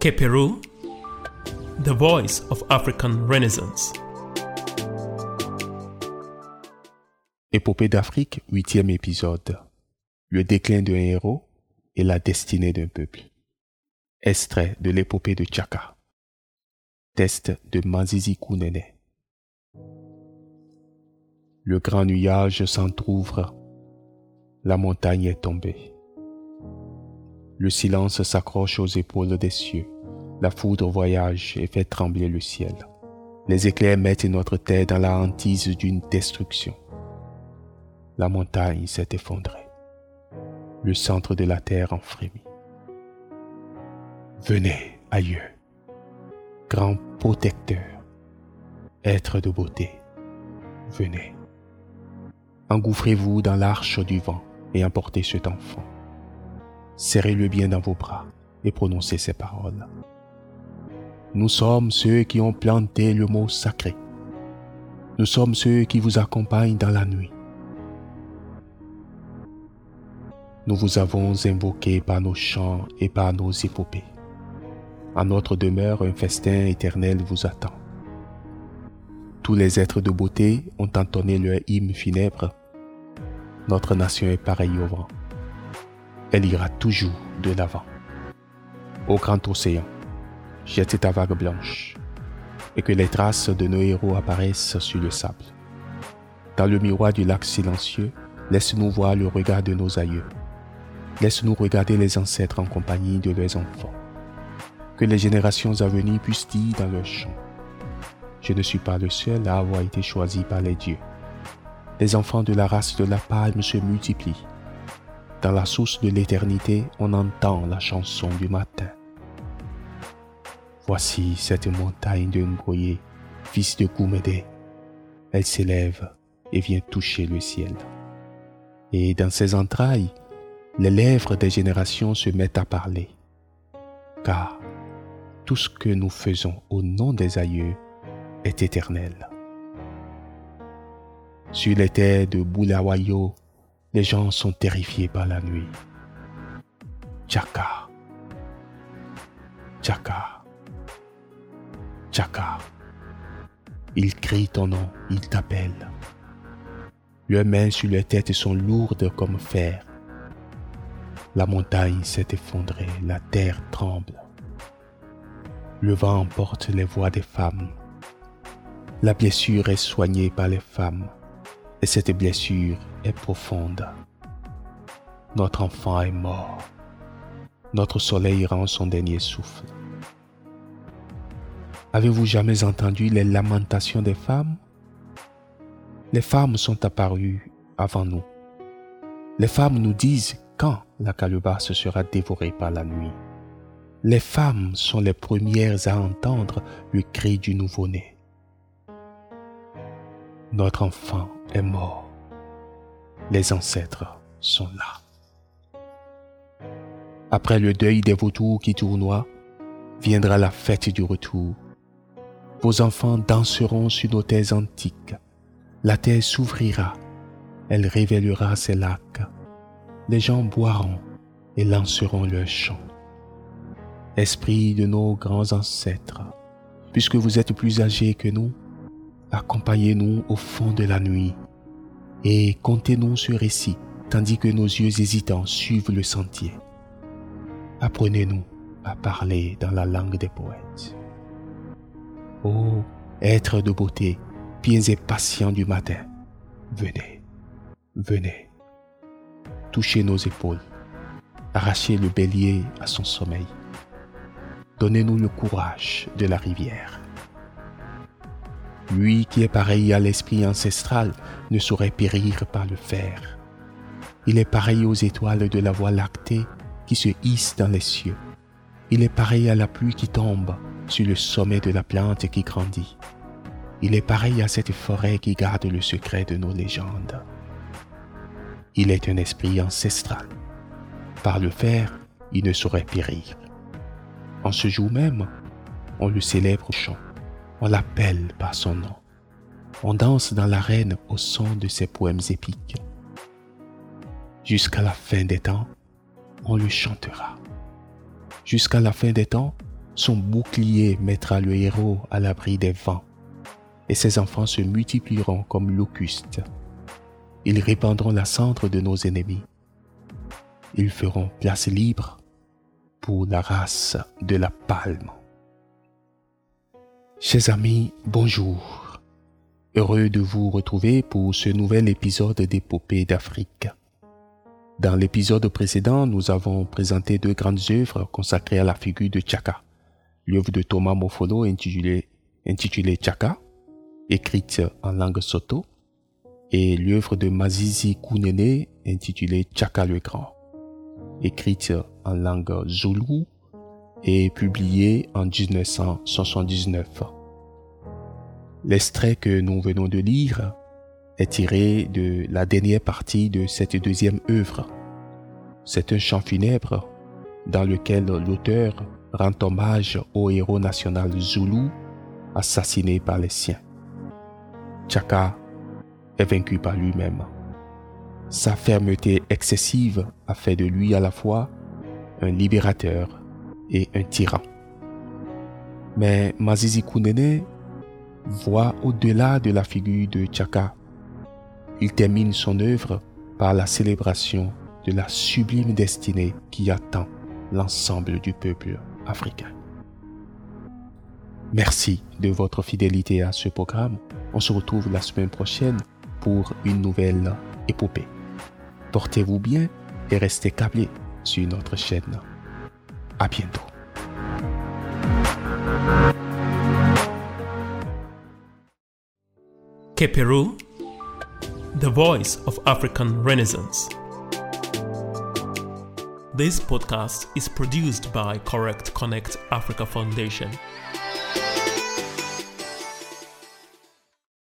Keperu, the voice of African Renaissance. Épopée d'Afrique, huitième épisode. Le déclin d'un héros et la destinée d'un peuple. Extrait de l'épopée de Tchaka. Test de Mazizi Kounene. Le grand nuage s'entr'ouvre. La montagne est tombée. Le silence s'accroche aux épaules des cieux. La foudre voyage et fait trembler le ciel. Les éclairs mettent notre tête dans la hantise d'une destruction. La montagne s'est effondrée. Le centre de la terre en frémit. Venez, aïeux, grand protecteur, être de beauté, venez. Engouffrez-vous dans l'arche du vent et emportez cet enfant serrez-le bien dans vos bras et prononcez ces paroles. Nous sommes ceux qui ont planté le mot sacré. Nous sommes ceux qui vous accompagnent dans la nuit. Nous vous avons invoqué par nos chants et par nos épopées. À notre demeure, un festin éternel vous attend. Tous les êtres de beauté ont entonné leur hymne funèbre. Notre nation est pareille au vent elle ira toujours de l'avant. Au grand océan, jette ta vague blanche, et que les traces de nos héros apparaissent sur le sable. Dans le miroir du lac silencieux, laisse-nous voir le regard de nos aïeux. Laisse-nous regarder les ancêtres en compagnie de leurs enfants. Que les générations à venir puissent dire dans leur chant. Je ne suis pas le seul à avoir été choisi par les dieux. Les enfants de la race de la palme se multiplient dans la source de l'éternité, on entend la chanson du matin. Voici cette montagne de Ngoye, fils de Goumédé. Elle s'élève et vient toucher le ciel. Et dans ses entrailles, les lèvres des générations se mettent à parler. Car tout ce que nous faisons au nom des aïeux est éternel. Sur les terres de Boulawayo, les gens sont terrifiés par la nuit. Tchaka. Tchaka. Tchaka. Ils crient ton nom, ils t'appellent. Leurs mains sur leurs têtes sont lourdes comme fer. La montagne s'est effondrée, la terre tremble. Le vent emporte les voix des femmes. La blessure est soignée par les femmes. Et cette blessure est profonde. Notre enfant est mort. Notre soleil rend son dernier souffle. Avez-vous jamais entendu les lamentations des femmes? Les femmes sont apparues avant nous. Les femmes nous disent quand la calebasse sera dévorée par la nuit. Les femmes sont les premières à entendre le cri du nouveau-né. Notre enfant est mort. Les ancêtres sont là. Après le deuil des vautours qui tournoient, viendra la fête du retour. Vos enfants danseront sur nos terres antiques. La terre s'ouvrira, elle révélera ses lacs. Les gens boiront et lanceront leurs chants. Esprit de nos grands ancêtres, puisque vous êtes plus âgés que nous, accompagnez-nous au fond de la nuit et contez-nous ce récit tandis que nos yeux hésitants suivent le sentier. Apprenez-nous à parler dans la langue des poètes. Ô être de beauté, pieds et patients du matin, venez, venez, touchez nos épaules, arrachez le bélier à son sommeil, donnez-nous le courage de la rivière. Lui qui est pareil à l'esprit ancestral ne saurait périr par le fer. Il est pareil aux étoiles de la voie lactée qui se hissent dans les cieux. Il est pareil à la pluie qui tombe sur le sommet de la plante qui grandit. Il est pareil à cette forêt qui garde le secret de nos légendes. Il est un esprit ancestral. Par le fer, il ne saurait périr. En ce jour même, on le célèbre au chant on l'appelle par son nom. On danse dans l'arène au son de ses poèmes épiques. Jusqu'à la fin des temps, on le chantera. Jusqu'à la fin des temps, Son bouclier mettra le héros à l'abri des vents, et ses enfants se multiplieront comme locustes. Ils répandront la cendre de nos ennemis. Ils feront place libre pour la race de la palme. Chers amis, bonjour. Heureux de vous retrouver pour ce nouvel épisode d'Épopée d'Afrique. Dans l'épisode précédent, nous avons présenté deux grandes œuvres consacrées à la figure de Chaka l'œuvre de Thomas Mofolo intitulée, intitulée Chaka, écrite en langue soto, et l'œuvre de Mazizi Kounene intitulée Chaka le Grand, écrite en langue zoulou et publiée en 1979. L'extrait que nous venons de lire est tiré de la dernière partie de cette deuxième œuvre. C'est un chant funèbre dans lequel l'auteur rend hommage au héros national Zulu assassiné par les siens. Chaka est vaincu par lui-même. Sa fermeté excessive a fait de lui à la fois un libérateur et un tyran. Mais Mazizi Kunene voit au-delà de la figure de Chaka. Il termine son œuvre par la célébration de la sublime destinée qui attend l'ensemble du peuple africain. Merci de votre fidélité à ce programme. On se retrouve la semaine prochaine pour une nouvelle épopée. Portez-vous bien et restez câblés sur notre chaîne. À bientôt. Keperu, the voice of African Renaissance. This podcast is produced by Correct Connect Africa Foundation.